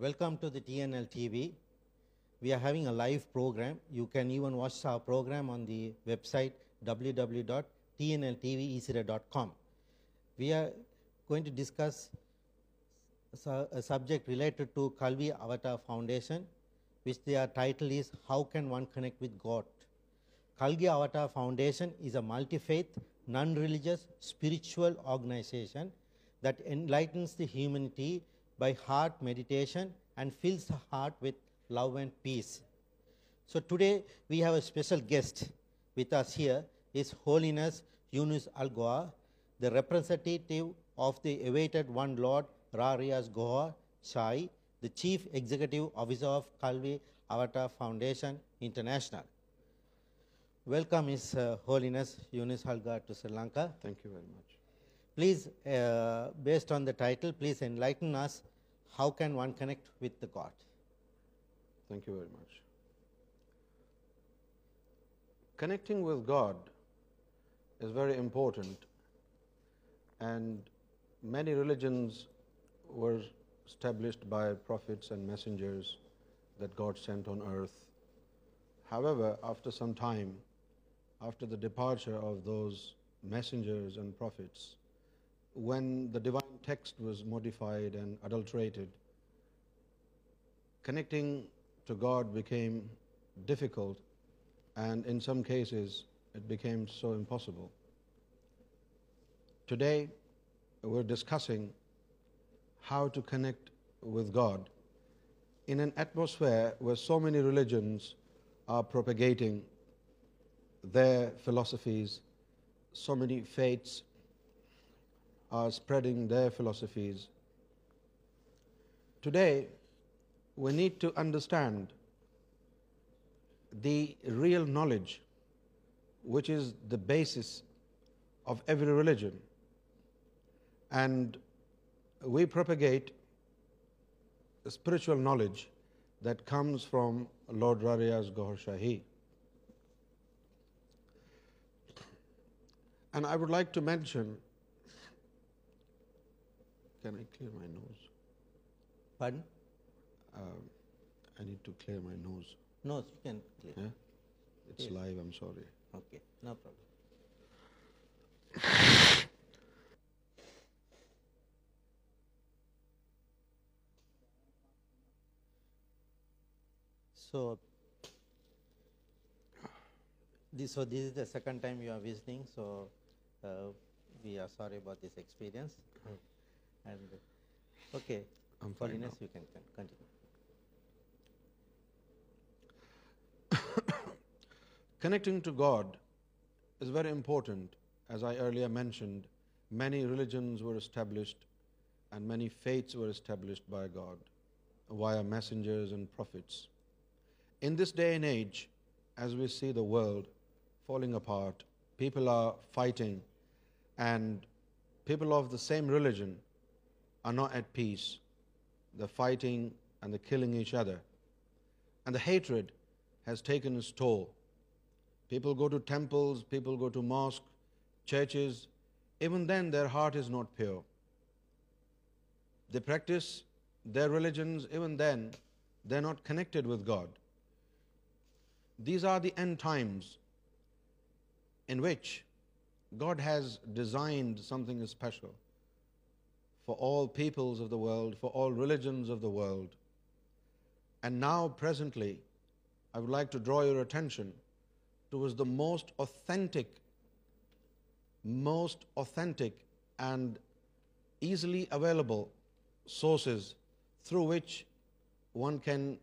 Welcome to the TNL TV. We are having a live program. You can even watch our program on the website www.tnltveasira.com. We are going to discuss a subject related to Kalvi Avatar Foundation, which their title is How Can One Connect with God? Kalvi Avatar Foundation is a multi-faith, non-religious, spiritual organization that enlightens the humanity by heart meditation and fills the heart with love and peace. So today we have a special guest with us here, His Holiness Yunus Al-Goa, the representative of the Awaited One Lord Ra Riyaz Goa Shai, the Chief Executive Officer of Kalvi Avatar Foundation International. Welcome His uh, Holiness Yunus Al-Goa to Sri Lanka. Thank you very much. Please, uh, based on the title, please enlighten us how can one connect with the God? Thank you very much. Connecting with God is very important, and many religions were established by prophets and messengers that God sent on earth. However, after some time, after the departure of those messengers and prophets, when the divine text was modified and adulterated, connecting to God became difficult, and in some cases it became so impossible. Today we're discussing how to connect with God in an atmosphere where so many religions are propagating their philosophies, so many faiths are spreading their philosophies. Today, we need to understand the real knowledge, which is the basis of every religion. And we propagate spiritual knowledge that comes from Lord Rariya's Gohar Shahi. And I would like to mention so this the second time you are visiting so we are sorry about this experience I'm good. Okay. I'm for Ines, you can continue. Connecting to God is very important. As I earlier mentioned, many religions were established and many faiths were established by God via messengers and prophets. In this day and age, as we see the world falling apart, people are fighting, and people of the same religion are not at peace. They're fighting and they're killing each other. And the hatred has taken its toll. People go to temples, people go to mosques, churches. Even then, their heart is not pure. They practice their religions. Even then, they're not connected with God. These are the end times in which God has designed something special for all peoples of the world, for all religions of the world. And now, presently, I would like to draw your attention towards the most authentic and easily available sources through which one can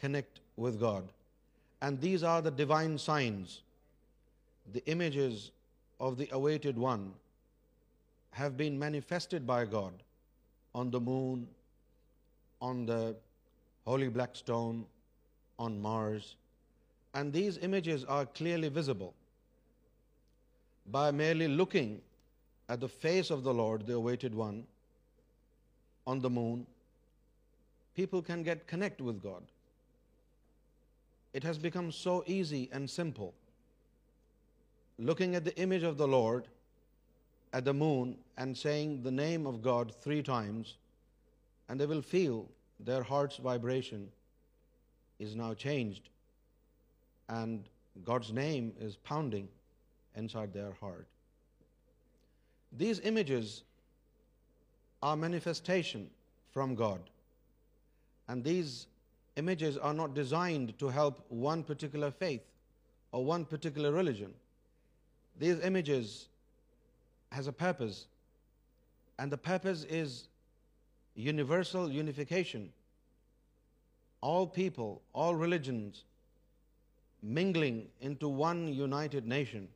connect with God. And these are the divine signs, the images of the awaited one, have been manifested by God on the moon, on the holy black stone, on Mars. And these images are clearly visible. By merely looking at the face of the Lord, the awaited one, on the moon, people can connect with God. It has become so easy and simple. Looking at the image of the Lord at the moon and saying the name of God 3 times, and they will feel their heart's vibration is now changed, and God's name is pounding inside their heart. These images are manifestation from God, and these images are not designed to help one particular faith or one particular religion. These images has a purpose, and the purpose is universal unification. All people, all religions mingling into one united nation,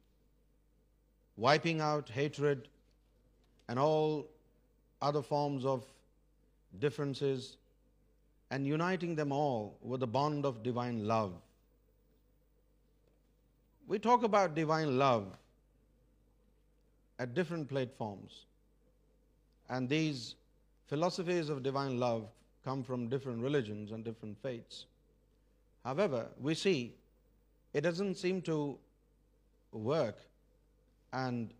wiping out hatred and all other forms of differences and uniting them all with the bond of divine love. We talk about divine love at different platforms. And these philosophies of divine love come from different religions and different faiths. However, we see it doesn't seem to work, and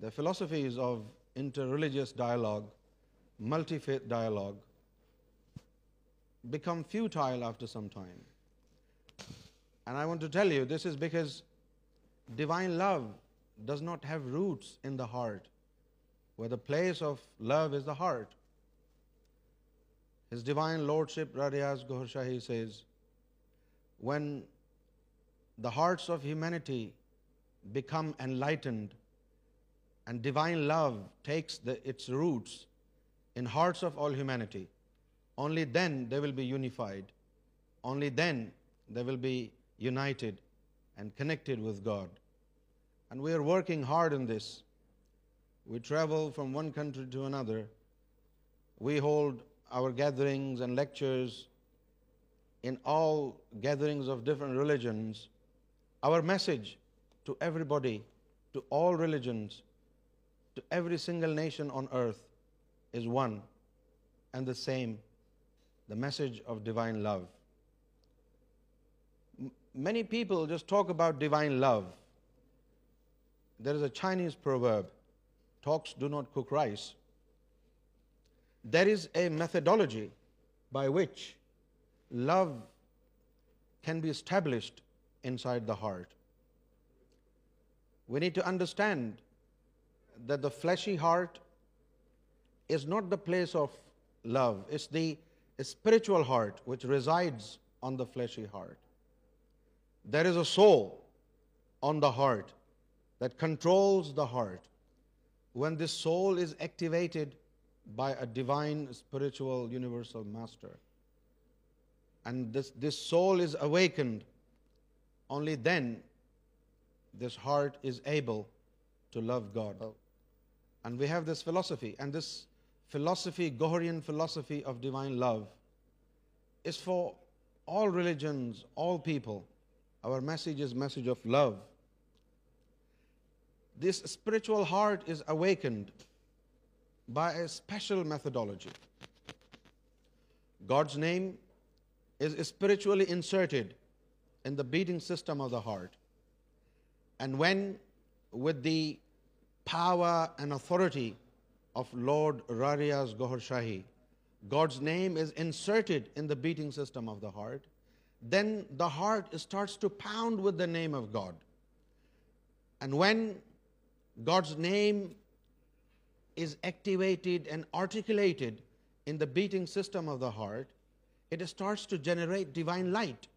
the philosophies of interreligious dialogue, multi-faith dialogue, become futile after some time. And I want to tell you, this is because divine love does not have roots in the heart, where the place of love is the heart. His Divine Lordship, Rariaz Gohar Shahi, says, when the hearts of humanity become enlightened and divine love takes its roots in hearts of all humanity, only then they will be unified. Only then they will be united and connected with God. And we are working hard on this. We travel from one country to another. We hold our gatherings and lectures in all gatherings of different religions. Our message to everybody, to all religions, to every single nation on earth is one and the same, the message of divine love. Many people just talk about divine love. There is a Chinese proverb, "Talks do not cook rice." There is a methodology by which love can be established inside the heart. We need to understand that the fleshy heart is not the place of love. It's the spiritual heart which resides on the fleshy heart. There is a soul on the heart that controls the heart, when this soul is activated by a divine, spiritual, universal master, and this soul is awakened, only then this heart is able to love God. Oh. And we have this philosophy, and this philosophy, Goharian philosophy of divine love, is for all religions, all people. Our message is message of love. This spiritual heart is awakened by a special methodology. God's name is spiritually inserted in the beating system of the heart. And when, with the power and authority of Lord Rariaz Gohar Shahi, God's name is inserted in the beating system of the heart, then the heart starts to pound with the name of God. And when God's name is activated and articulated in the beating system of the heart, it starts to generate divine light.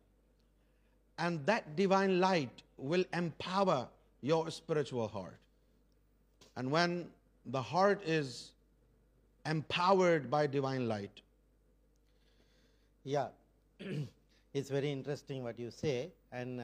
And that divine light will empower your spiritual heart. And when the heart is empowered by divine light. Yeah, it's very interesting what you say. And uh,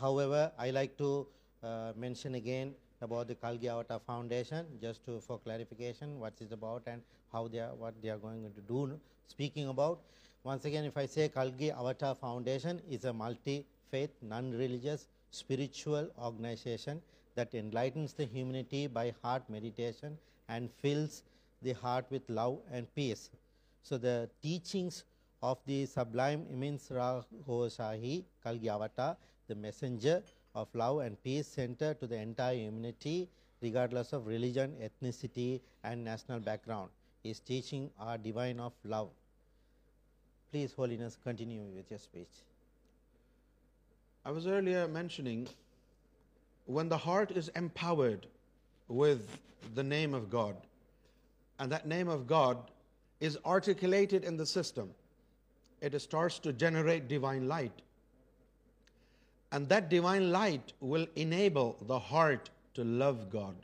however, I like to uh, mention again about the Kalgi Avatar Foundation, just for clarification what is about and how they are, what they are going to do. Speaking about, once again, if I say Kalgi Avatar Foundation is a multi-faith, non-religious, spiritual organization that enlightens the humanity by heart meditation and fills the heart with love and peace. So, the teachings of the sublime immense Rahoshahi Kalgi Avatar, the messenger of love and peace center to the entire humanity, regardless of religion, ethnicity and national background. His teaching are divine of love. Please, Holiness, continue with your speech. I was earlier mentioning, when the heart is empowered with the name of God, and that name of God is articulated in the system, it starts to generate divine light. And that divine light will enable the heart to love God.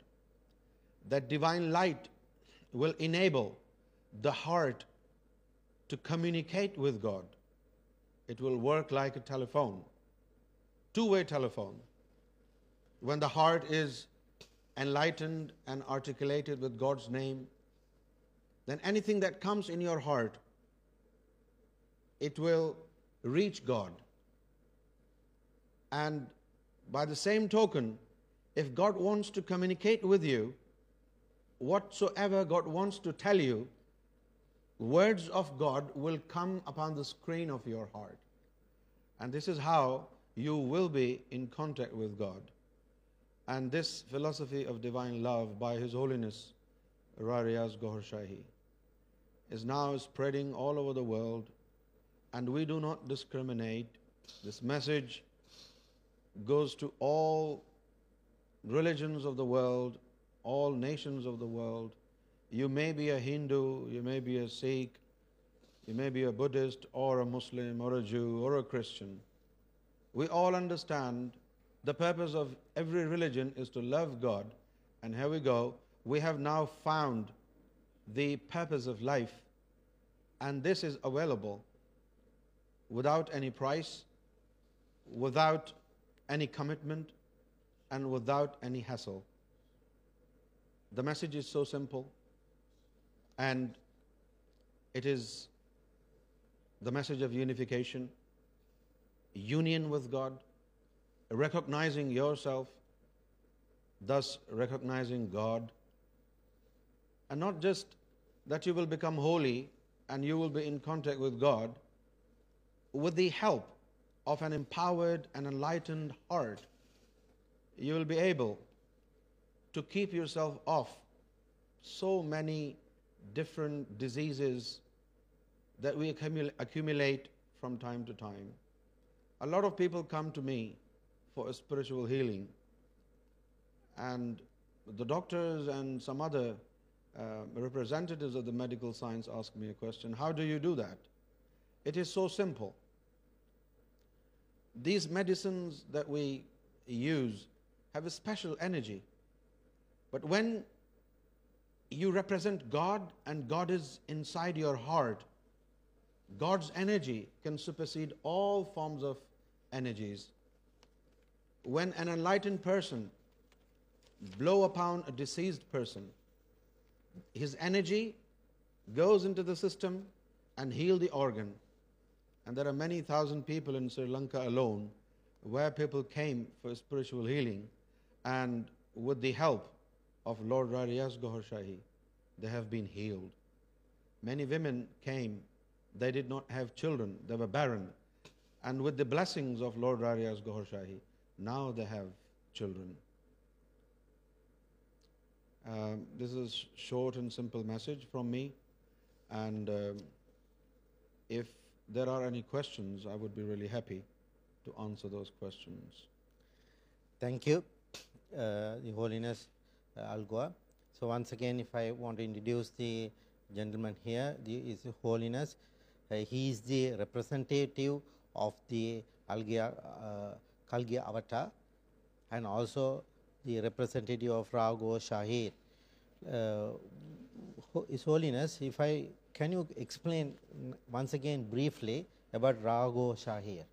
That divine light will enable the heart to communicate with God. It will work like a telephone, two-way telephone. When the heart is enlightened and articulated with God's name, then anything that comes in your heart, it will reach God. And by the same token, if God wants to communicate with you, whatsoever God wants to tell you, words of God will come upon the screen of your heart. And this is how you will be in contact with God. And this philosophy of divine love by His Holiness Ra Riyaz Gohar Shahi is now spreading all over the world, and we do not discriminate. This message goes to all religions of the world, all nations of the world. You may be a Hindu, you may be a Sikh, you may be a Buddhist or a Muslim or a Jew or a Christian. We all understand the purpose of every religion is to love God. And here we go. We have now found the purpose of life, and this is available without any price, without any commitment, and without any hassle. The message is so simple, and it is the message of unification, union with God, recognizing yourself, thus recognizing God, and not just that you will become holy and you will be in contact with God with the help of an empowered and enlightened heart, you will be able to keep yourself off so many different diseases that we accumulate from time to time. A lot of people come to me for a spiritual healing, and the doctors and some other um, representatives of the medical science ask me a question: how do you do that? It is so simple. These medicines that we use have a special energy. But when you represent God and God is inside your heart, God's energy can supersede all forms of energies. When an enlightened person blows upon a deceased person, his energy goes into the system and heals the organ. And there are many thousand people in Sri Lanka alone where people came for spiritual healing, and with the help of Lord Rai Riyaz Gauhar Shahi, they have been healed. Many women came, they did not have children, they were barren. And with the blessings of Lord Rai Riyaz Gauhar Shahi, now they have children. Um, this is a short and simple message from me. And um, if there are any questions, I would be really happy to answer those questions. Thank you, uh, Your Holiness uh, Algoa. So once again, if I want to introduce the gentleman here, His Holiness, uh, he is the representative of the Kalgi Avatar and also the representative of Rao Ghosh Shahir. His Holiness, if I can you explain once again briefly about Rago Shahi?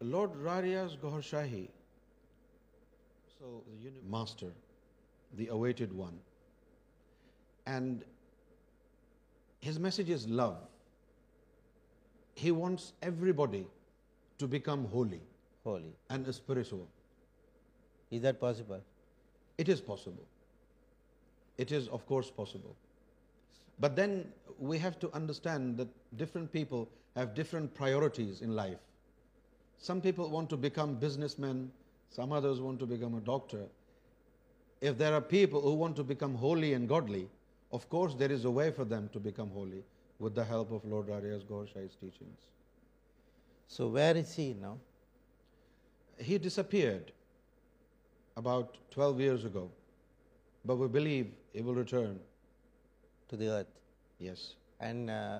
Lord Rariya's Gaur Shahi, so the master, the awaited one, and his message is love. He wants everybody to become holy, and spiritual. Is that possible? It is possible. It is, of course, possible. But then we have to understand that different people have different priorities in life. Some people want to become businessmen, some others want to become a doctor. If there are people who want to become holy and godly, of course there is a way for them to become holy with the help of Lord Darius Gaur Shah's teachings. So where is he now? He disappeared about 12 years ago, but we believe he will return to the earth. Yes. And uh,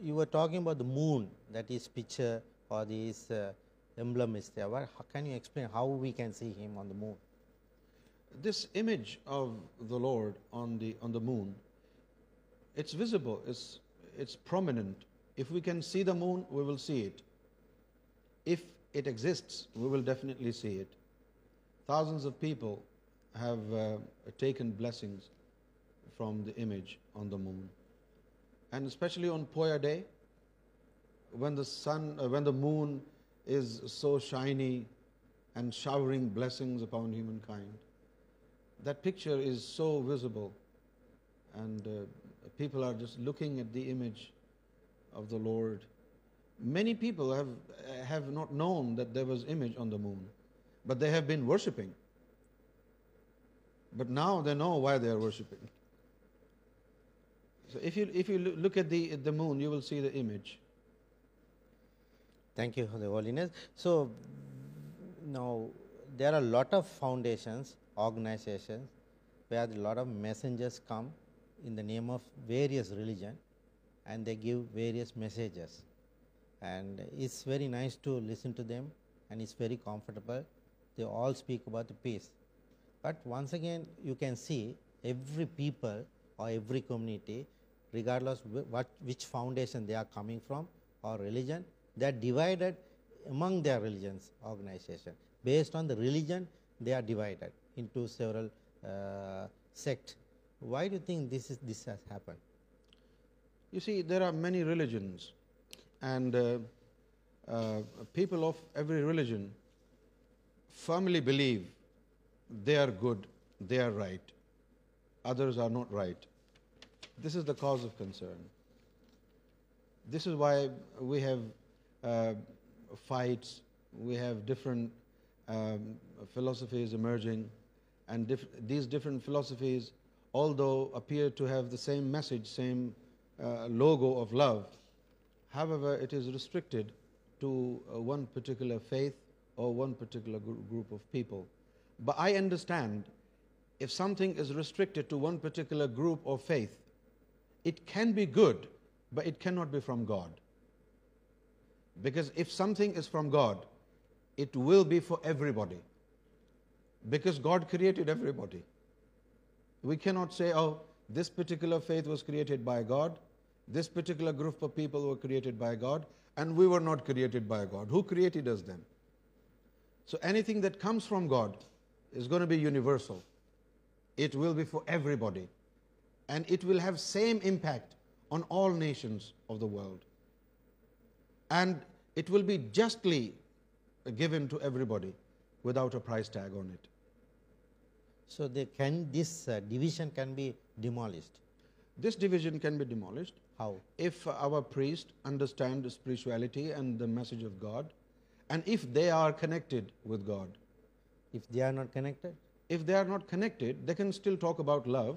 you were talking about the moon, that his picture or his uh, emblem is there. How can you explain how we can see him on the moon? This image of the Lord on the moon, it's visible, it's prominent. If we can see the moon, we will see it. If it exists, we will definitely see it. Thousands of people have uh, taken blessings from the image on the moon. And especially on Poya Day, uh, when the moon is so shiny and showering blessings upon humankind, that picture is so visible, and uh, people are just looking at the image of the Lord. Many people have not known that there was image on the moon, but they have been worshipping. But now they know why they are worshipping. So if you look at the moon, you will see the image. Thank you for the holiness. So now there are a lot of foundations, organizations, where a lot of messengers come in the name of various religion, and they give various messages, and it's very nice to listen to them, and it's very comfortable. They all speak about the peace, but once again you can see every people or every community regardless which foundation they are coming from or religion, they are divided among their religions organization. Based on the religion, they are divided into several uh, sects. Why do you think this has happened? You see, there are many religions, and uh, uh, people of every religion firmly believe they are good, they are right, others are not right. This is the cause of concern. This is why we have uh, fights, we have different um, philosophies emerging, and these different philosophies, although appear to have the same message, same uh, logo of love, however, it is restricted to uh, one particular faith or one particular group of people. But I understand if something is restricted to one particular group or faith, it can be good, but it cannot be from God. Because if something is from God, it will be for everybody. Because God created everybody. We cannot say, oh, this particular faith was created by God, this particular group of people were created by God, and we were not created by God. Who created us then? So anything that comes from God is going to be universal. It will be for everybody. And it will have same impact on all nations of the will be justly given body on it so they can be understand spirituality and of God and God they are not connected they can still talk about love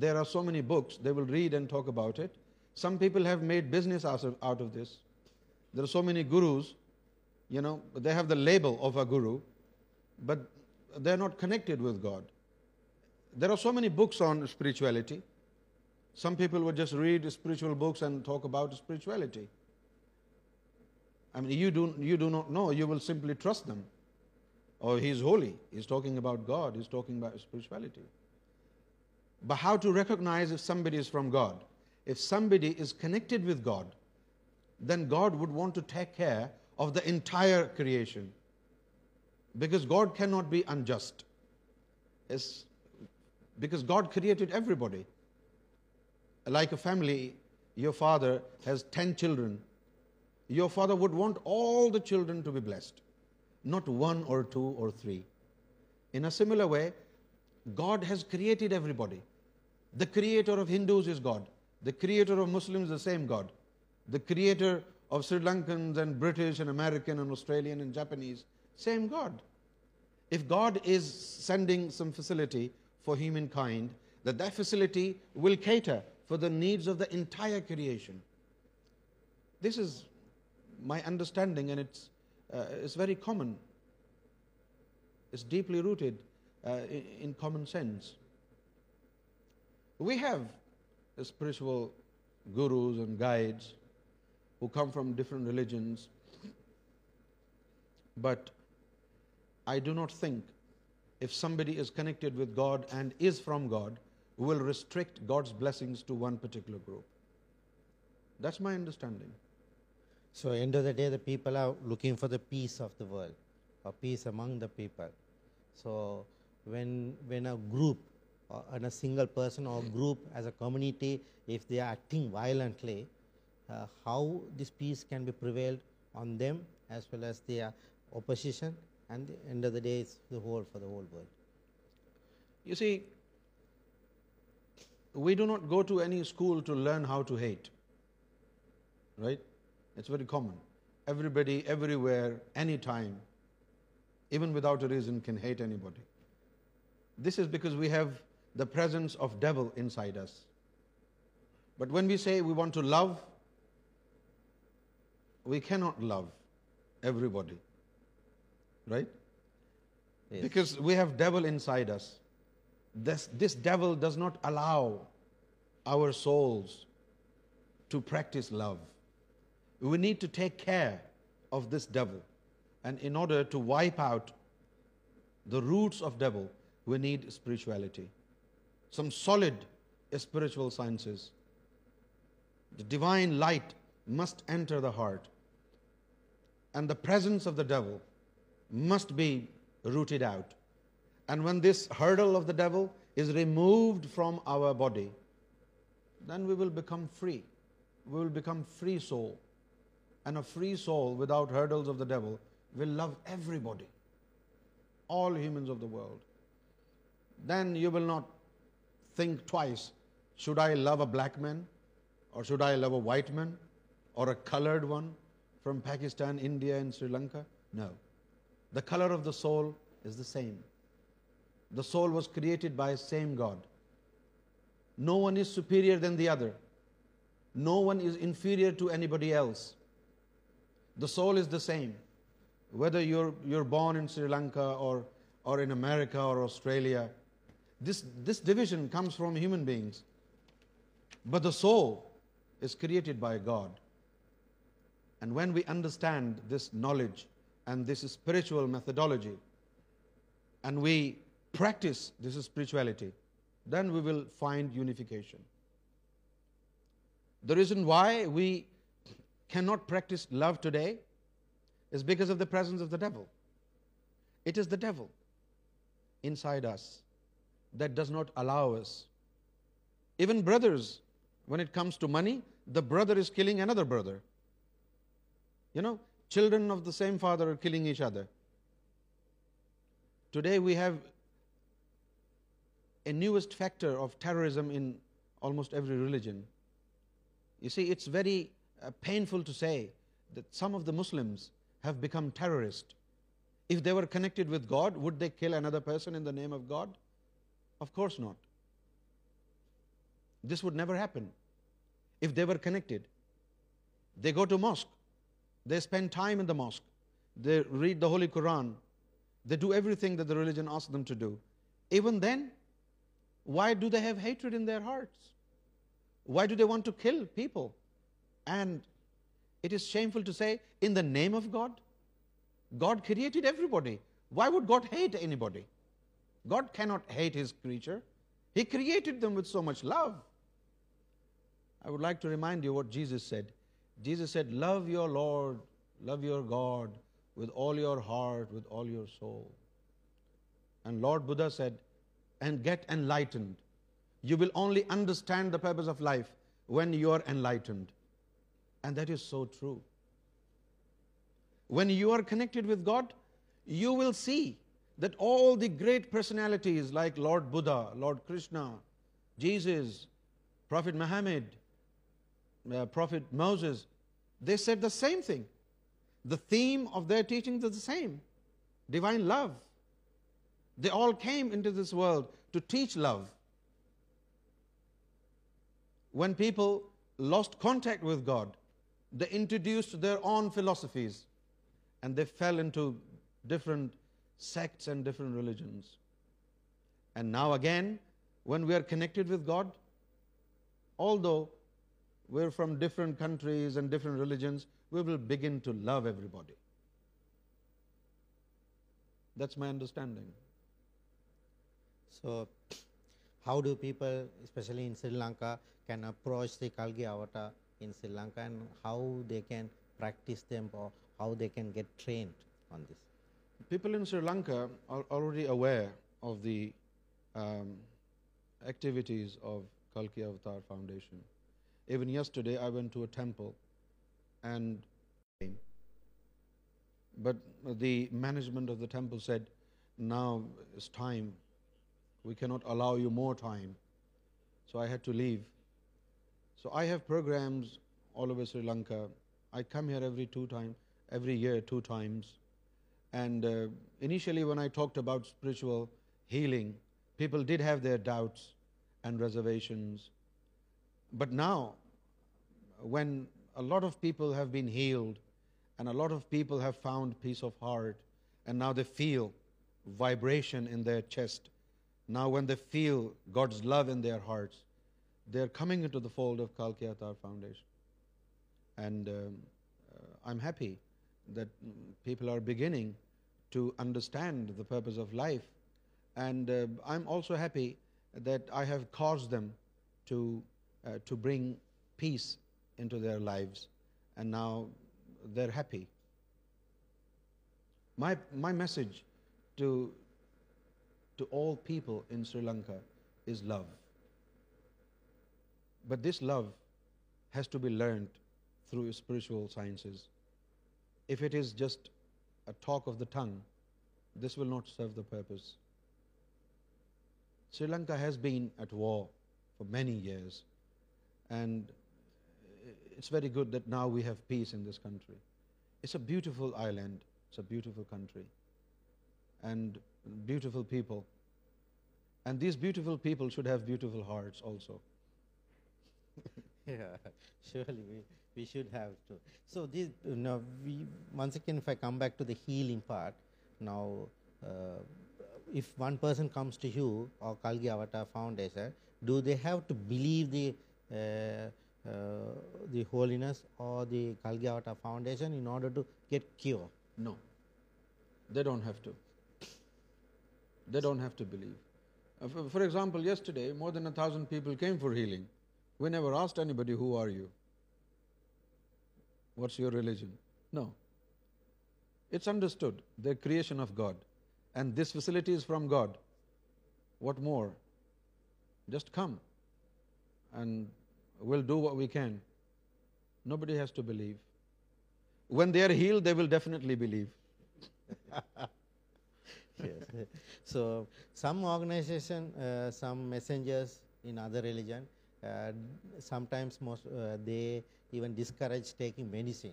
There are so many books, they will read and talk about it. Some people have made business out of this. There are so many gurus, you know, they have the label of a guru, but they're not connected with God. There are so many books on spirituality. Some people would just read spiritual books and talk about spirituality. I mean, you do not know, you will simply trust them. Or oh, he's holy, he's talking about God, he's talking about spirituality. But how to recognize if somebody is from God? If somebody is connected with God, then God would want to take care of the entire creation, because God cannot be unjust. It's because God created everybody. Like a family, your father has 10 children. Your father would want all the children to be blessed, not one or two or three. In a similar way, God has created everybody. The creator of Hindus is God. The creator of Muslims is the same God. The creator of Sri Lankans and British and American and Australian and Japanese, same God. If God is sending some facility for humankind, that facility will cater for the needs of the entire creation. This is my understanding, and it's uh, very common. It's deeply rooted uh, in common sense. We have spiritual gurus and guides who come from different religions, but I do not think if somebody is connected with God and is from God, we will restrict God's blessings to one particular group. That's my understanding. So end of the day, the people are looking for the peace of the world or peace among the people. So when a group and uh, a single person or group as a community, if they are acting violently, uh, how this peace can be prevailed on them as well as their opposition, and the end of the day it's the whole for the whole world. You see, we do not go to any school to learn how to hate, right? It's very common. Everybody, everywhere, anytime, even without a reason, can hate anybody. This is because we have the presence of devil inside us. But when we say we want to love, we cannot love everybody, right? Yes. Because we have devil inside us. This devil does not allow our souls to practice love. We need to take care of this devil. And in order to wipe out the roots of devil, we need spirituality some solid spiritual sciences. The divine light must enter the heart, and the presence of the devil must be rooted out. And when this hurdle of the devil is removed from our body, then we will become free. We will become free soul. And a free soul without hurdles of the devil will love everybody, all humans of the world. Then you will not think twice. Should I love a black man, or should I love a white man, or a colored one from Pakistan, India, and Sri Lanka? No. The color of the soul is the same. The soul was created by the same God. No one is superior than the other. No one is inferior to anybody else. The soul is the same. Whether you're born in Sri Lanka or in America or Australia this division comes from human beings, but the soul is created by God. And when we understand this knowledge and this spiritual methodology, and we practice this spirituality, then we will find unification. The reason why we cannot practice love today is because of the presence of the devil. It is the devil inside us that does not allow us. Even brothers, when it comes to money, the brother is killing another brother. You know, children of the same father are killing each other. Today we have a newest factor of terrorism in almost every religion. You see, it's very uh, painful to say that some of the Muslims have become terrorists. If they were connected with God, would they kill another person in the name of God? Of course not. This would never happen if they were connected. They go to mosque. They spend time in the mosque. They read the Holy Quran. They do everything that the religion asks them to do. Even then, why do they have hatred in their hearts? Why do they want to kill people? And it is shameful to say, in the name of God, God created everybody. Why would God hate anybody? God not hate his love your Lord love your with all your heart your soul Lord Buddha said and get enlightened you will only understand of life when you are enlightened and that is so true when you are connected you will see that all the great personalities like Lord Buddha, Lord Krishna, Jesus, Prophet Muhammad, uh, Prophet Moses, they said the same thing. The theme of their teachings is the same, divine love. They all came into this world to teach love. When people lost contact with God, they introduced their own philosophies and they fell into different sects and different religions. And now again, when we are connected with God, although we're from different countries and different religions, we will begin to love everybody. That's my understanding. So, how do people, especially in Sri Lanka, can approach the Kalgi Avatar in Sri Lanka, and how they can practice them or how they can get trained on this? People in Sri Lanka are already aware of the um, activities of Kalki Avatar Foundation. Even yesterday I went to a temple and came. But the management of the temple said, now it's time, we cannot allow you more time. So I had to leave. So I have programs all over Sri Lanka. I come here every year two times. And uh, initially when I talked about spiritual healing, people did have their doubts and reservations. But now, when a lot of people have been healed and a lot of people have found peace of heart, and now they feel vibration in their chest, now when they feel God's love in their hearts, they're coming into the fold of Kalki Avatar Foundation. And um, uh, I'm happy that people are beginning to understand the purpose of life. And uh, I'm also happy that I have caused them uh, to bring peace into their lives, and now they're happy. My message to all people in Sri Lanka is love. But this love has to be learned through spiritual sciences. If it is just a talk of the tongue, this will not serve the purpose. Sri Lanka has been at war for many years, and it's very good that now we have peace in this country. It's a beautiful island, it's a beautiful country, and beautiful people. And these beautiful people should have beautiful hearts also. Yeah, surely we should have to. So this now we once again, if I come back to the healing part now, uh, if one person comes to you or Kalgi Avatar Foundation, do they have to believe uh, uh, the holiness or the Kalgi Avatar Foundation in order to get cure? No, they don't have to. They don't have to believe. For example, yesterday more than 1,000 people came for healing. We never asked anybody, who are you? What's your religion? No. It's understood. They're creation of God. And this facility is from God. What more? Just come. And we'll do what we can. Nobody has to believe. When they are healed, they will definitely believe. Yes. So some organization, uh, some messengers in other religion, uh, sometimes uh, they even discourage taking medicine,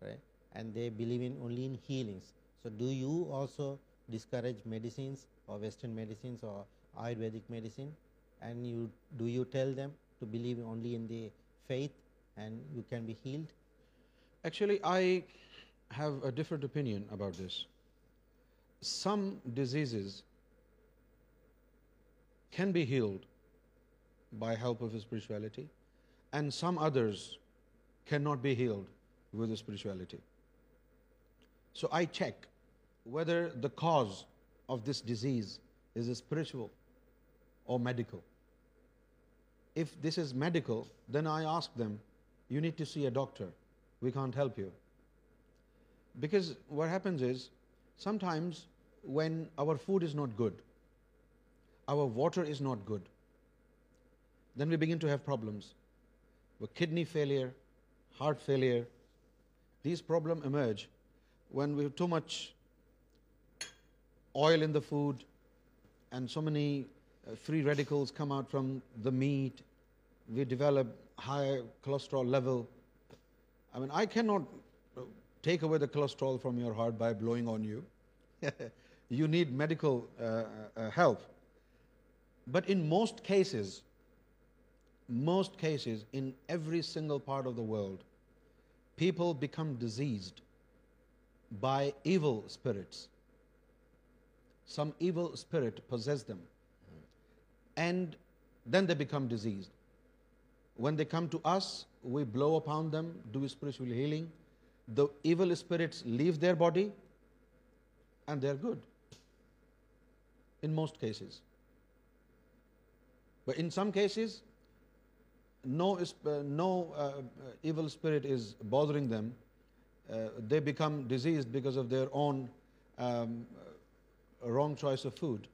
right? And they believe in only in healings. So do you also discourage medicines or Western medicines or Ayurvedic medicine, and you do you tell them to believe only in the faith and you can be healed? Actually, I have a different opinion about this. Some diseases can be healed by help of his spirituality, and some others cannot be healed with his spirituality. So I check whether the cause of this disease is spiritual or medical. If this is medical, then I ask them, you need to see a doctor, we can't help you. Because what happens is, sometimes when our food is not good, our water is not good, then we begin to have problems with kidney failure, heart failure. These problems emerge when we have too much oil in the food and so many uh, free radicals come out from the meat. We develop high cholesterol level. I mean, I cannot take away the cholesterol from your heart by blowing on you. You need medical uh, uh, help. But in most cases, most cases, in every single part of the world, people become diseased by evil spirits. Some evil spirit possesses them, and then they become diseased. When they come to us, we blow upon them, do spiritual healing. The evil spirits leave their body and they are good in most cases. But in some cases, no uh, uh, uh, evil spirit is bothering them. They become diseased because of their own um, wrong choice of food.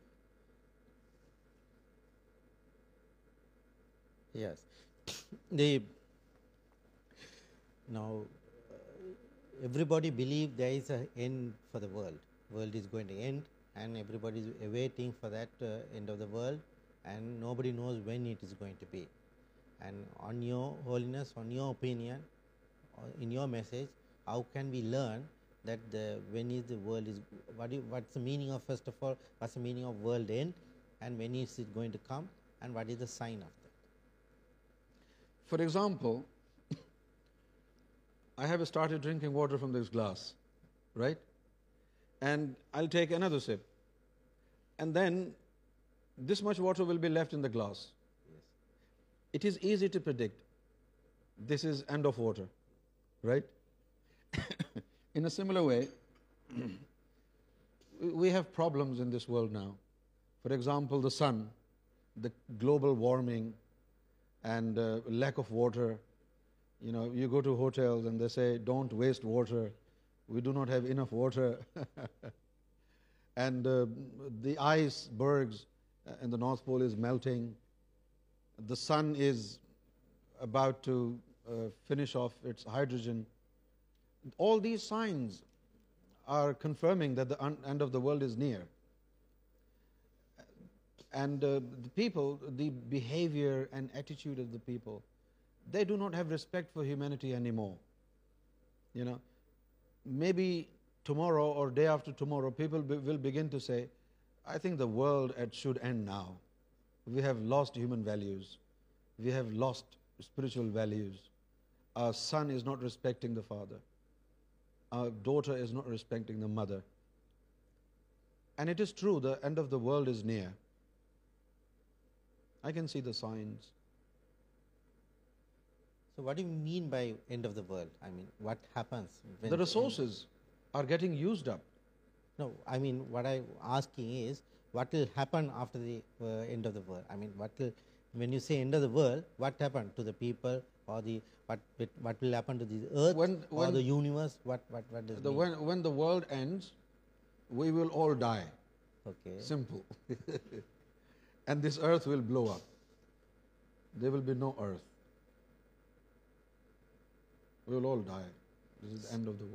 Yes. Now everybody believes there is an end for the world. World is going to end, and everybody is waiting for that end of the world, and nobody knows when it is going to be. And on your holiness, on your opinion, in your message, how can we learn that the when is the world is what's the meaning of, first of all, what's the meaning of world end, and when is it going to come, and what is the sign of that? For example, I have started drinking water from this glass, right? And I'll take another sip, and then this much water will be left in the glass. It is easy to predict. This is end of water, right? In a similar way, we have problems in this world now. For example, the sun, the global warming, and uh, lack of water. You know, you go to hotels and they say, don't waste water. We do not have enough water. And uh, the icebergs uh, in the North Pole is melting the sun is about to uh, finish off its hydrogen. All these signs are confirming that the end of the world is near. And uh, the people, the behavior and attitude of the people, they do not have respect for humanity anymore. You know, maybe tomorrow or day after tomorrow, people will begin to say, I think the world should end now. We have lost human values. We have lost spiritual values. Our son is not respecting the father. Our daughter is not respecting the mother. And it is true, the end of the world is near. I can see the signs. So what do you mean by end of the world? I mean, what happens? When the resources are getting used up. No, I mean, what I'm asking is, what will happen after dealt I me what will when you said of the world within people when dad and simple and this earth will blow up will be no earth and of the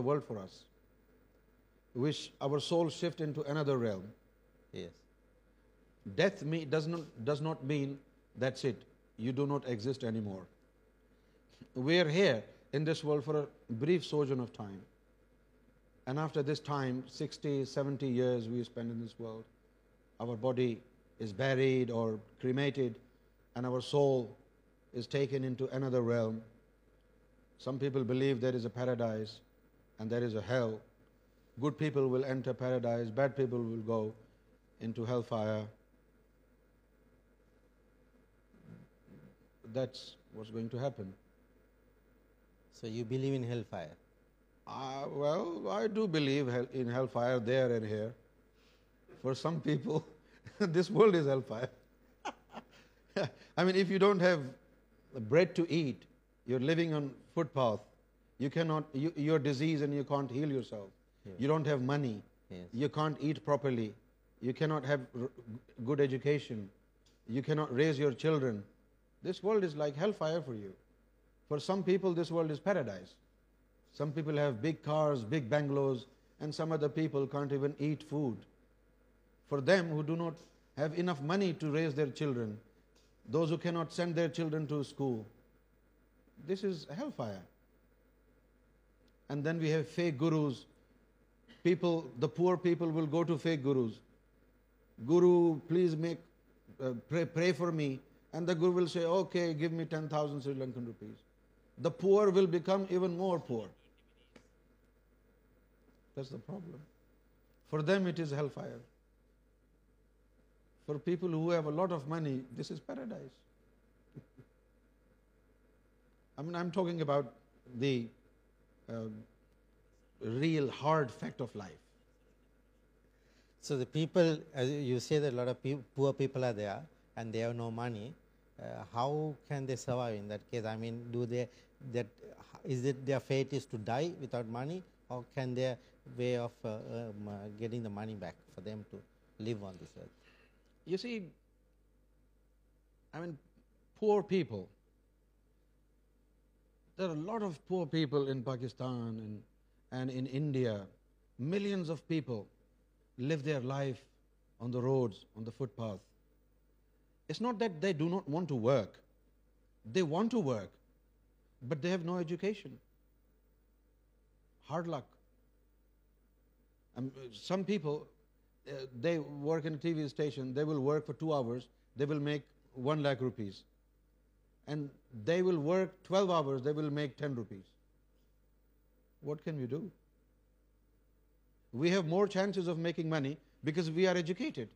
world four S wish or soul shift another RAM yes death does not mean that's it you do not exit any more we are here in this world for a brief sojourn of time. And after this time, 60, 70 years we spend in this world, our body is buried or cremated, and our soul is taken into another realm. Some people believe there is a paradise and there is a hell. Good people will enter paradise, bad people will go into hellfire. That's what's going to happen. So you believe in hellfire? Uh, well, I do believe in hellfire there and here. For some people, this world is hellfire. I mean, if you don't have bread to eat, you're living on footpath, you cannot, you're diseased and you can't heal yourself. Yes. You don't have money. Yes. You can't eat properly. You cannot have good education. You cannot raise your children. This world is like hellfire for you. For some people, this world is paradise. Some people have big cars, big bungalows, and some other people can't even eat food. For them who do not have enough money to raise their children, those who cannot send their children to school, this is hellfire. And then we have fake gurus. People, the poor people will go to fake gurus. Guru, please uh, pray for me. And the guru will say, okay, give me 10,000 Sri Lankan rupees the poor will become even more poor. That's the problem. For them it is hellfire. For people who have a lot of money, this is paradise. I mean, I'm talking about the um, real hard fact of life. So the people, as you say, that a lot of poor people are there and they have no money, uh, how can they survive in that case? I mean, do they, that is it their fate is to die without money, or can their way of uh, um, uh, getting the money back for them to live on this earth? You see, I mean, poor people, there are a lot of poor people in Pakistan and in India. Millions of people live their life on the roads, on the footpath. It's not that they do not want to work. They want to work, but they have no education. Hard luck. Um, some people, uh, they work in a TV station, they will work for 2 hours, they will make 1 lakh rupees. And they will work 12 hours, they will make 10 rupees. What can we do? We have more chances of making money because we are educated.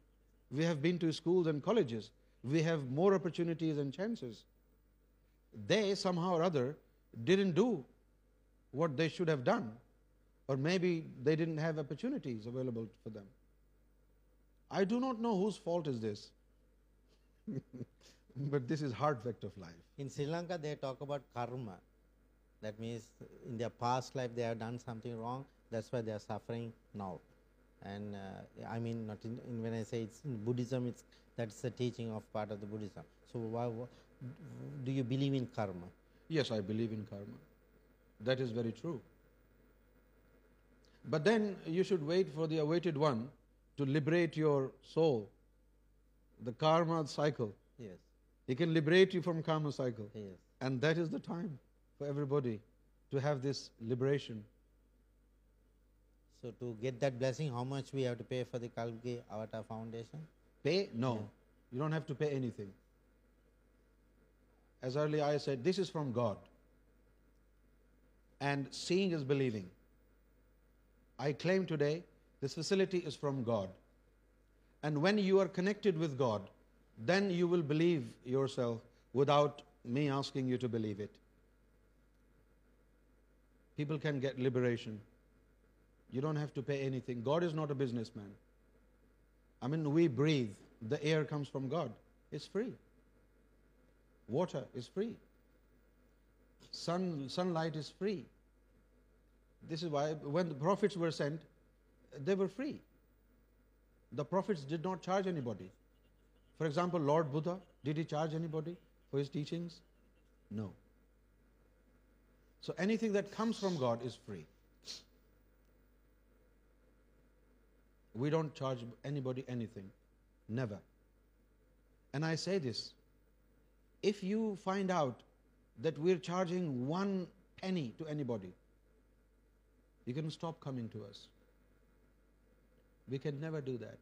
We have been to schools and colleges. We have more opportunities and chances. They somehow or other didn't do what they should have done, or maybe they didn't have opportunities available for them. I do not know whose fault is this, but this is hard fact of life. In Sri Lanka, they talk about karma. That means in their past life, they have done something wrong. That's why they are suffering now and uh, I mean not in, when I say it's in Buddhism, it's that's the teaching of part of the Buddhism. So why do you believe in karma? Yes, I believe in karma. That is very true. But then you should wait for the awaited one to liberate your soul, the karma cycle. Yes. He can liberate you from karma cycle. Yes. And that is the time for everybody to have this liberation. So to get that blessing, how much we have to pay for the Kalki Avatar Foundation? Pay? No. Yeah. You don't have to pay anything. As earlier I said, this is from God. And seeing is believing. I claim today, this facility is from God. And when you are connected with God, then you will believe yourself without me asking you to believe it. People can get liberation. You don't have to pay anything. God is not a businessman. I mean, we breathe. The air comes from God. It's free. Water is free. Sunlight is free. This is why when the prophets were sent, they were free. The prophets did not charge anybody. For example, Lord Buddha, did he charge anybody for his teachings? No. So anything that comes from God is free. We don't charge anybody anything, never. And I say this, if you find out that we're charging 1 penny to anybody, you can stop coming to us. We can never do that.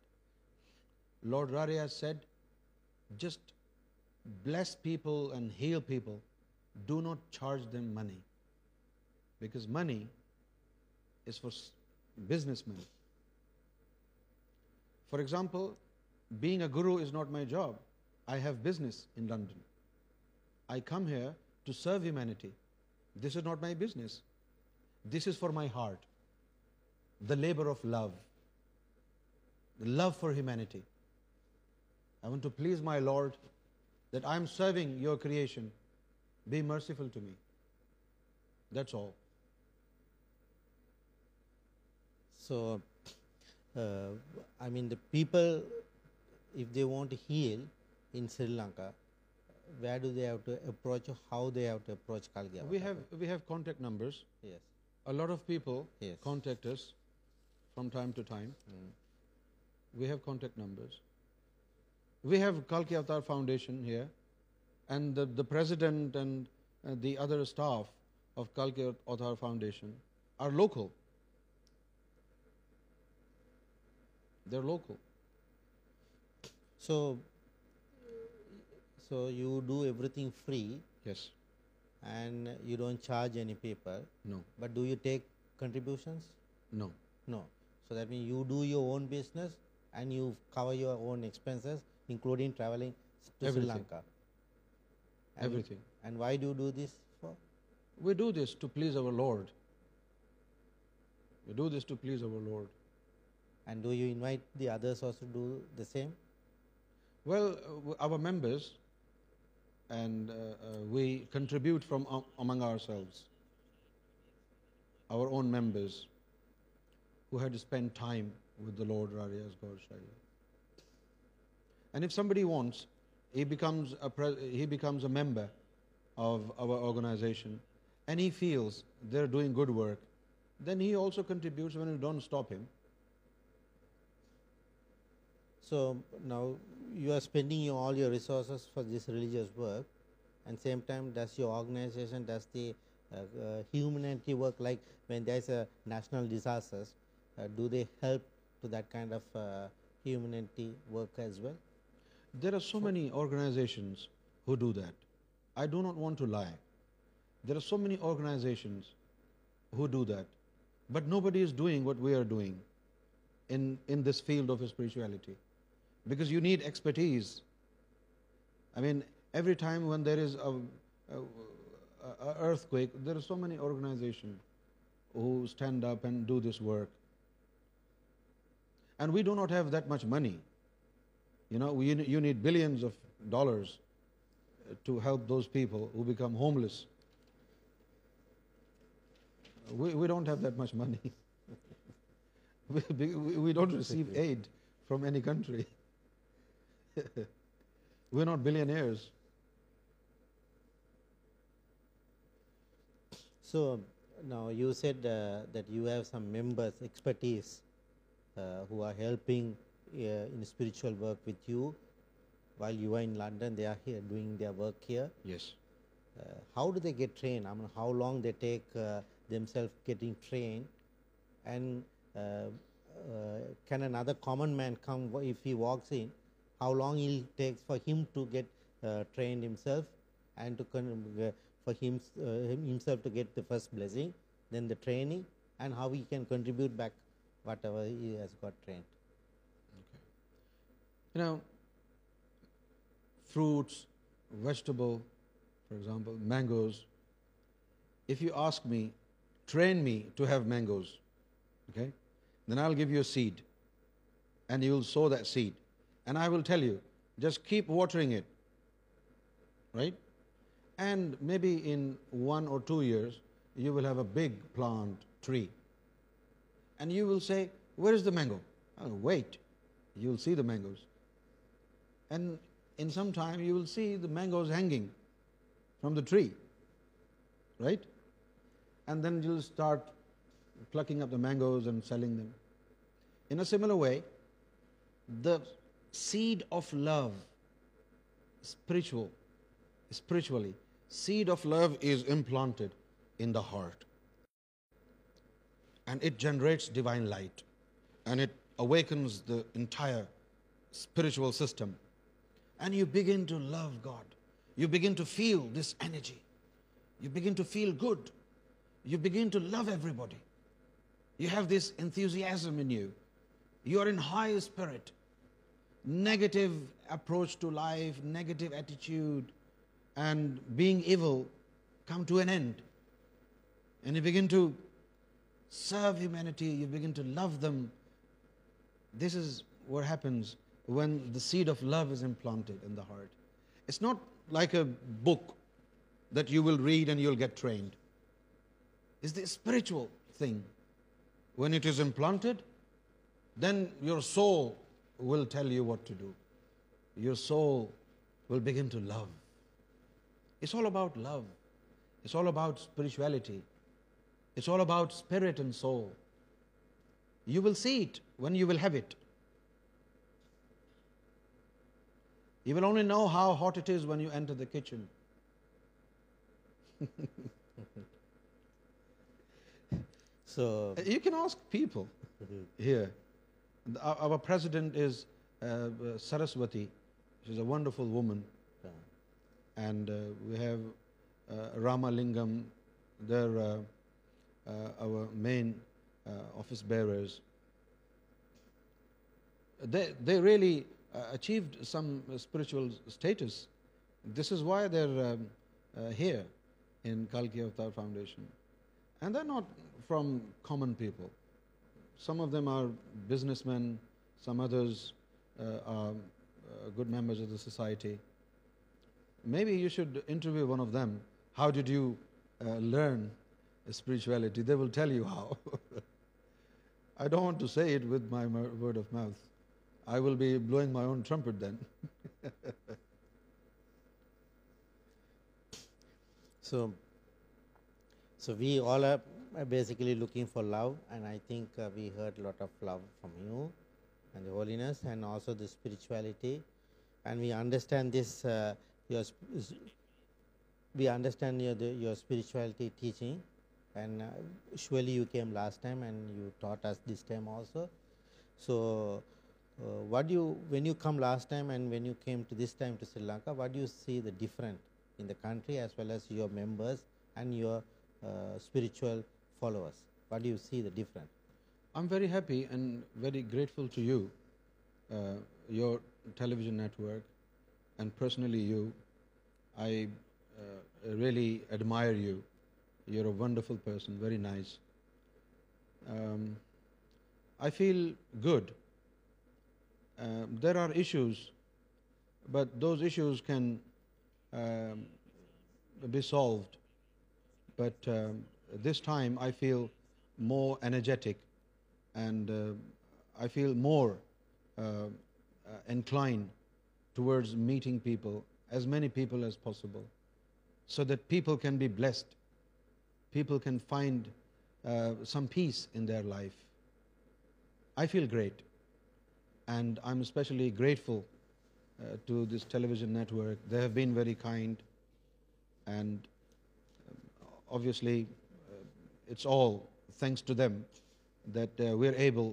Lord Rariya said, just bless people and heal people. Do not charge them money, because money is for businessmen. For example, being a guru is not my job. I have business in London. I come here to serve humanity. This is not my business. This is for my heart. The labor of love. The love for humanity. I want to please my Lord that I am serving your creation. Be merciful to me. That's all. So I mean the people want help انکا ویئرسٹرس from time to time we have contact numbers we have کال کے Avatar foundation and پر other staff of کال کے Avatar Foundation are look who their logo. So you do everything free. Yes. And you don't charge any paper. No. But do you take contributions? No. No. So that means you do your own business and you cover your own expenses, including traveling to Sri Lanka. Everything. And why do you do this for? We do this to please our Lord. We do this to please our Lord. Members and we contribute from among ourselves our own members who'd spend time ودا لس گور and if somebody wants he becomes a member of our organization any fellows they are doing good work then he also کنٹریم So now you are spending all your resources for this religious work, and same time does your organization, does the uh, uh, humanity work, like when there is a national disasters, uh, do they help to that kind of humanity work as well? There are so many organizations who do that. I do not want to lie. There are so many organizations who do that, but nobody is doing what we are doing in this field of spirituality because you need expertise. I mean, every time when there is an earthquake, there are so many organizations who stand up and do this work. And we do not have that much money. You know, you need billions of dollars to help those people who become homeless. We don't have that much money. We don't receive aid from any country. We're not billionaires. So um, now you said uh, that you have some members, expertise, uh, who are helping uh, in spiritual work with you. While you are in London, they are here doing their work here. Yes. How do they get trained? I mean, how long they take themselves getting trained, and can another common man come if he walks in how long it takes for him to get uh, trained himself and to uh, for uh, himself to get the first blessing, then the training, and how he can contribute back whatever he has got trained. Okay. You know, fruits, vegetable, for example, mangoes. If you ask me, train me to have mangoes, okay, then I'll give you a seed, and you will sow that seed. And I will tell you, just keep watering it, right? And maybe in 1 or 2 years, you will have a big plant tree. And you will say, where is the mango? I'll oh, wait, you'll see the mangoes. And in some time, you will see the mangoes hanging from the tree, right? And then you'll start plucking up the mangoes and selling them. In a similar way, the seed of love, spiritually, seed of love is implanted in the heart, and it generates divine light, and it awakens the entire spiritual system, and you begin to love God. You begin to feel this energy. You begin to feel good. You begin to love everybody. You have this enthusiasm in you. You are in high spirit negative approach to life, negative attitude and being evil come to an end. And you begin to serve humanity, you begin to love them. This is what happens when the seed of love is implanted in the heart. It's not like a book that you will read and you'll get trained. It's the spiritual thing. When it is implanted, then your soul will tell you what to do your so without log about so set one you will have it you well only know how hot it in you enter the kitchen over president is Saraswati is a wonderful woman and we have Ramalingam there our main office bearers they really achieved some spiritual status this is why they're here in کا Avatar Foundation and the not from common people Some of them are businessmen, some others uh, are uh, good members of the society. Maybe you should interview one of them. How did you uh, learn spirituality? They will tell you how. I don't want to say it with my word of mouth. I will be blowing my own trumpet then. So we all are Basically looking for love, and I think uh, we heard a lot of love from you and the holiness and also the spirituality, and we understand this uh, we understand your spirituality teaching, and uh, surely you came last time and you taught us this time also. So when you come last time and when you came to this time to Sri Lanka, what do you see the different in the country as well as your members and your spiritual followers? What do you see the difference? I'm very happy and very grateful to you, uh, your television network, and personally you. I uh, really admire you. You're a wonderful person, very nice. Um, I feel good. Um, there are issues, but those issues can um, be solved. But this time I feel more energetic, and uh, I feel more uh, uh, inclined towards meeting people, as many people as possible, so that people can be blessed, people can find some peace in their life. I feel great, and I'm especially grateful to this television network. They have been very kind, and um, obviously it's all thanks to them that we are able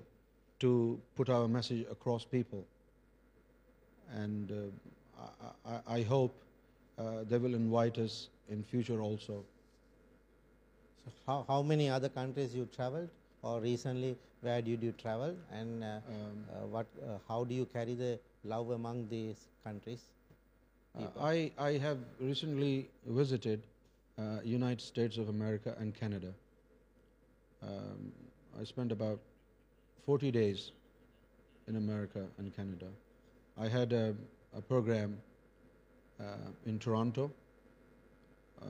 to put our message across people they will unite us in future also how many other countries our love among these countries recently visited States of America and Canada Um, I spent about 40 days in America and Canada. I had a program uh, in Toronto. Um,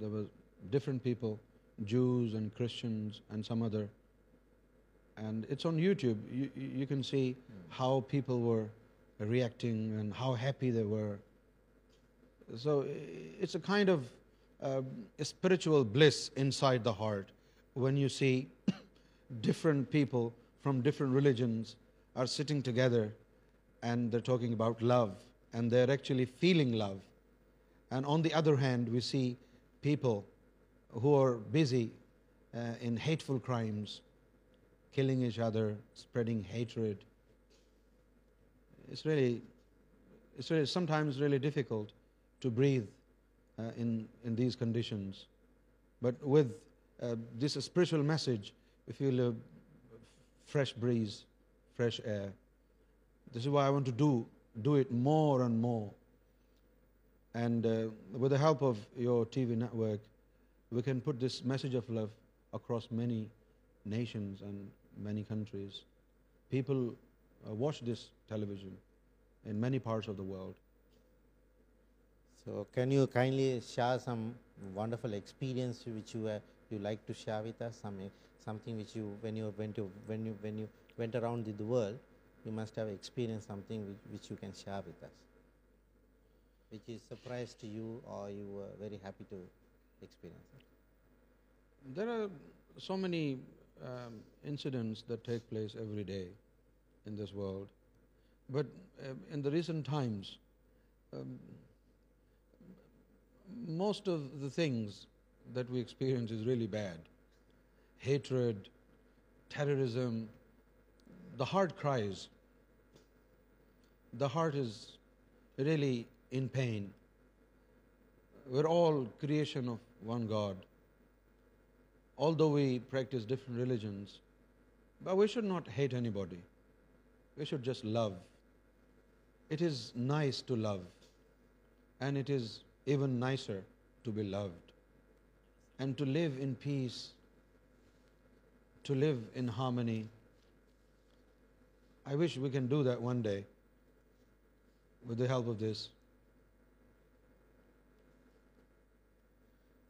there were different people, Jews and Christians and some other. And it's on YouTube. You can see how people were reacting and how happy they were. So it's a kind of a um, spiritual bliss inside the heart when you see different people from different religions are sitting together and they're talking about love and they're actually feeling love. And on the other hand, we see people who are busy uh, in hateful crimes, killing each other, spreading hatred. It's really sometimes really difficult to breathe uh, in these conditions. But with uh, this spiritual message, we feel a fresh breeze, fresh air. This is why I want to do it more and more. And uh, with the help of your TV network, we can put this message of love across many nations and many countries. People uh, watch this television in many parts of the world. So can you kindly share some wonderful experience which you you like to share with us something which you when you went around the world, you must have experienced something which you can share with us, which is surprise to you or you were very happy to experience it? There are so many um, incidents that take place every day in this world, but uh, in the recent times um, most of the things that we experience is really bad. Hatred, terrorism, the heart cries. The heart is really in pain. We're all creation of one God. Although we practice different religions, but we should not hate anybody. We should just love. It is nice to love, and it is even nicer to be loved and to live in peace, to live in harmony. I wish we can do that one day with the help of this.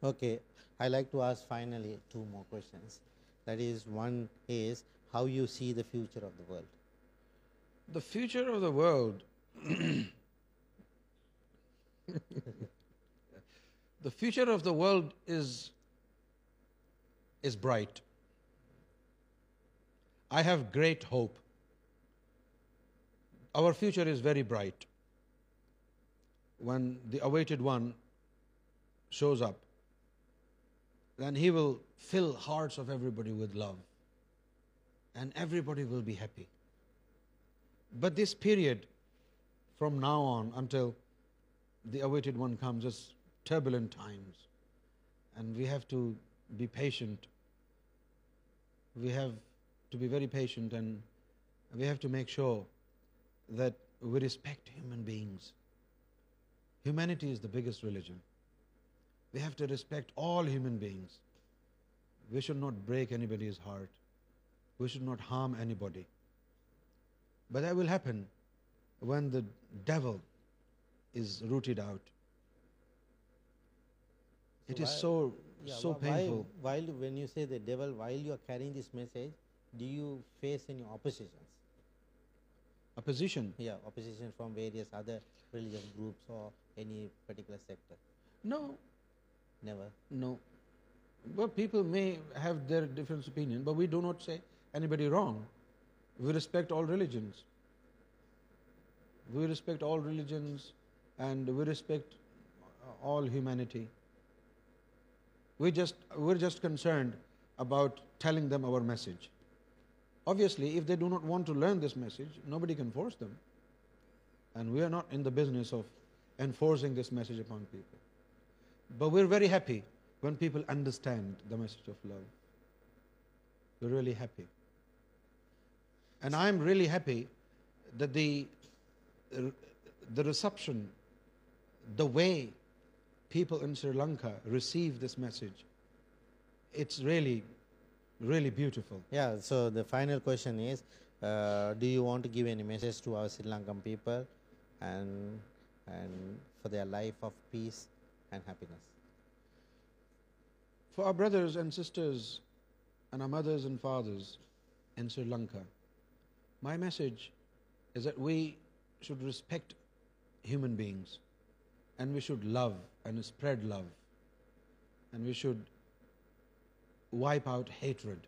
Okay, I'd like to ask finally 2 more questions. That is, one is how you see the future of the world. The future of the world, the future of the world is is bright. I have great hope. Our future is very bright when the awaited one shows up. Then he will fill hearts of everybody with love, and everybody will be happy. But this period from now on until the awaited one comes is turbulent times, and we have to be patient. We have to be very patient, and we have to make sure that we respect human beings. Humanity is the biggest religion. We have to respect all human beings. We should not break anybody's heart. We should not harm anybody. But that will happen when the devil is rooted out. It is so suicide when devil while you are key from various people may have their difference opinion we do not see anybody wrong we respect all religions we respect all religions and we respect all humanity We're just concerned about telling them our message. Obviously, if they do not want to learn this message, nobody can force them. And we are not in the business of enforcing this message upon people. But we're very happy when people understand the message of love. We're really happy. And I'm really happy that the reception, the way people in Sri Lanka receive this message. It's really, really beautiful. Yeah, so the final question is, uh, do you want to give any message to our Sri Lankan people and for their life of peace and happiness? For our brothers and sisters and our mothers and fathers in Sri Lanka, my message is that we should respect human beings and we should love and spread love, and we should wipe out hatred.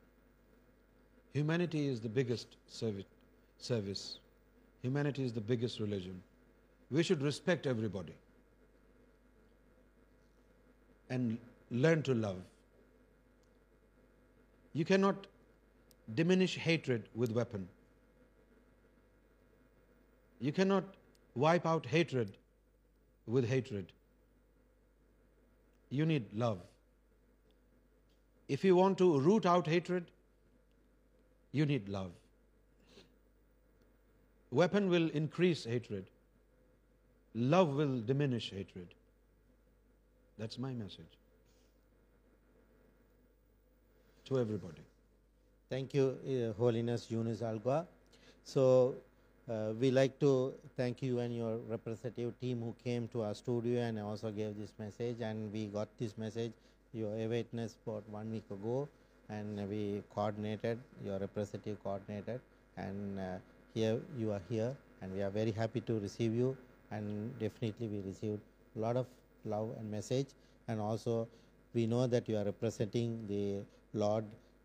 Humanity is the biggest service. Humanity is the biggest religion. We should respect everybody and learn to love. You cannot diminish hatred with weapon. You cannot wipe out hatred root out hatred unite love weapon will increase hatred love will diminish hatred that's my message to ever reporting thank you holiness also Uh, we like to thank you and your representative team who came to our studio and also gave this message, and we got this message, your awareness, about 1 week ago, and we coordinated, your representative coordinated, and uh, here you are here, and we are very happy to receive you, and definitely we received a lot of love and message, and also we know that you are representing the Lord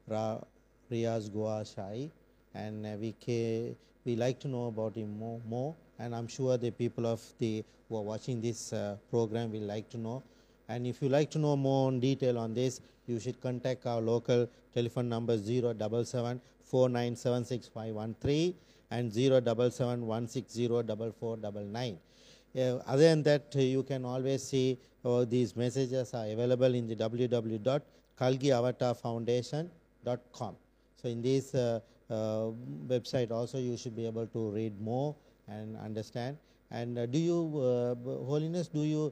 Riaz Goa Shai, and we we like to know about him more, and I'm sure the people of who are watching this uh, program will like to know. And if you like to know more on detail on this, you should contact our local telephone number 077-4976-513 and 077-160-4499. Uh, other than that, uh, you can always see these messages are available in the www.kalgiavatarfoundation.com. So in this website also you should be able understand and do you holiness do you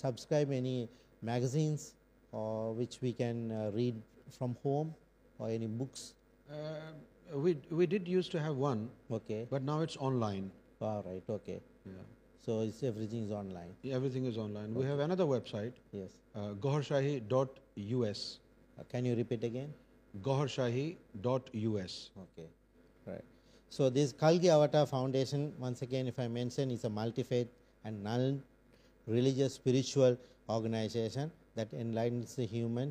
subscribe any magazines which we can read from home or Gohar Shahi dot U S okay so this کلگی Avatar Foundation once again if I mention multi faith and non religious spiritual organization that enlightens the human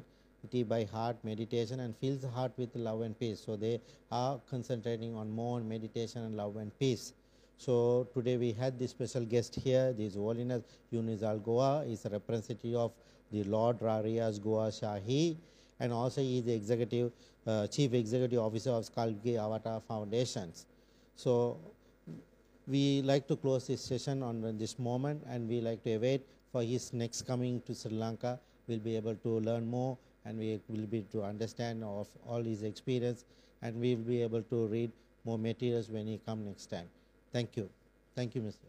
by heart meditation and fills heart with love and peace so they are concentrating on more meditation and love and peace so today we had the special guest here these the is Gohar is گوواز of the lord Ra Riaz Gohar Shahi and also he is the executive uh, chief executive officer of Kalki Avatar Foundations. So we like to close this session on this moment, and we like to await for his next coming to Sri Lanka. We'll be able to learn more, and we will be to understand of all his experience, and we will be able to read more materials when he come next time. Thank you. Thank you, Mr.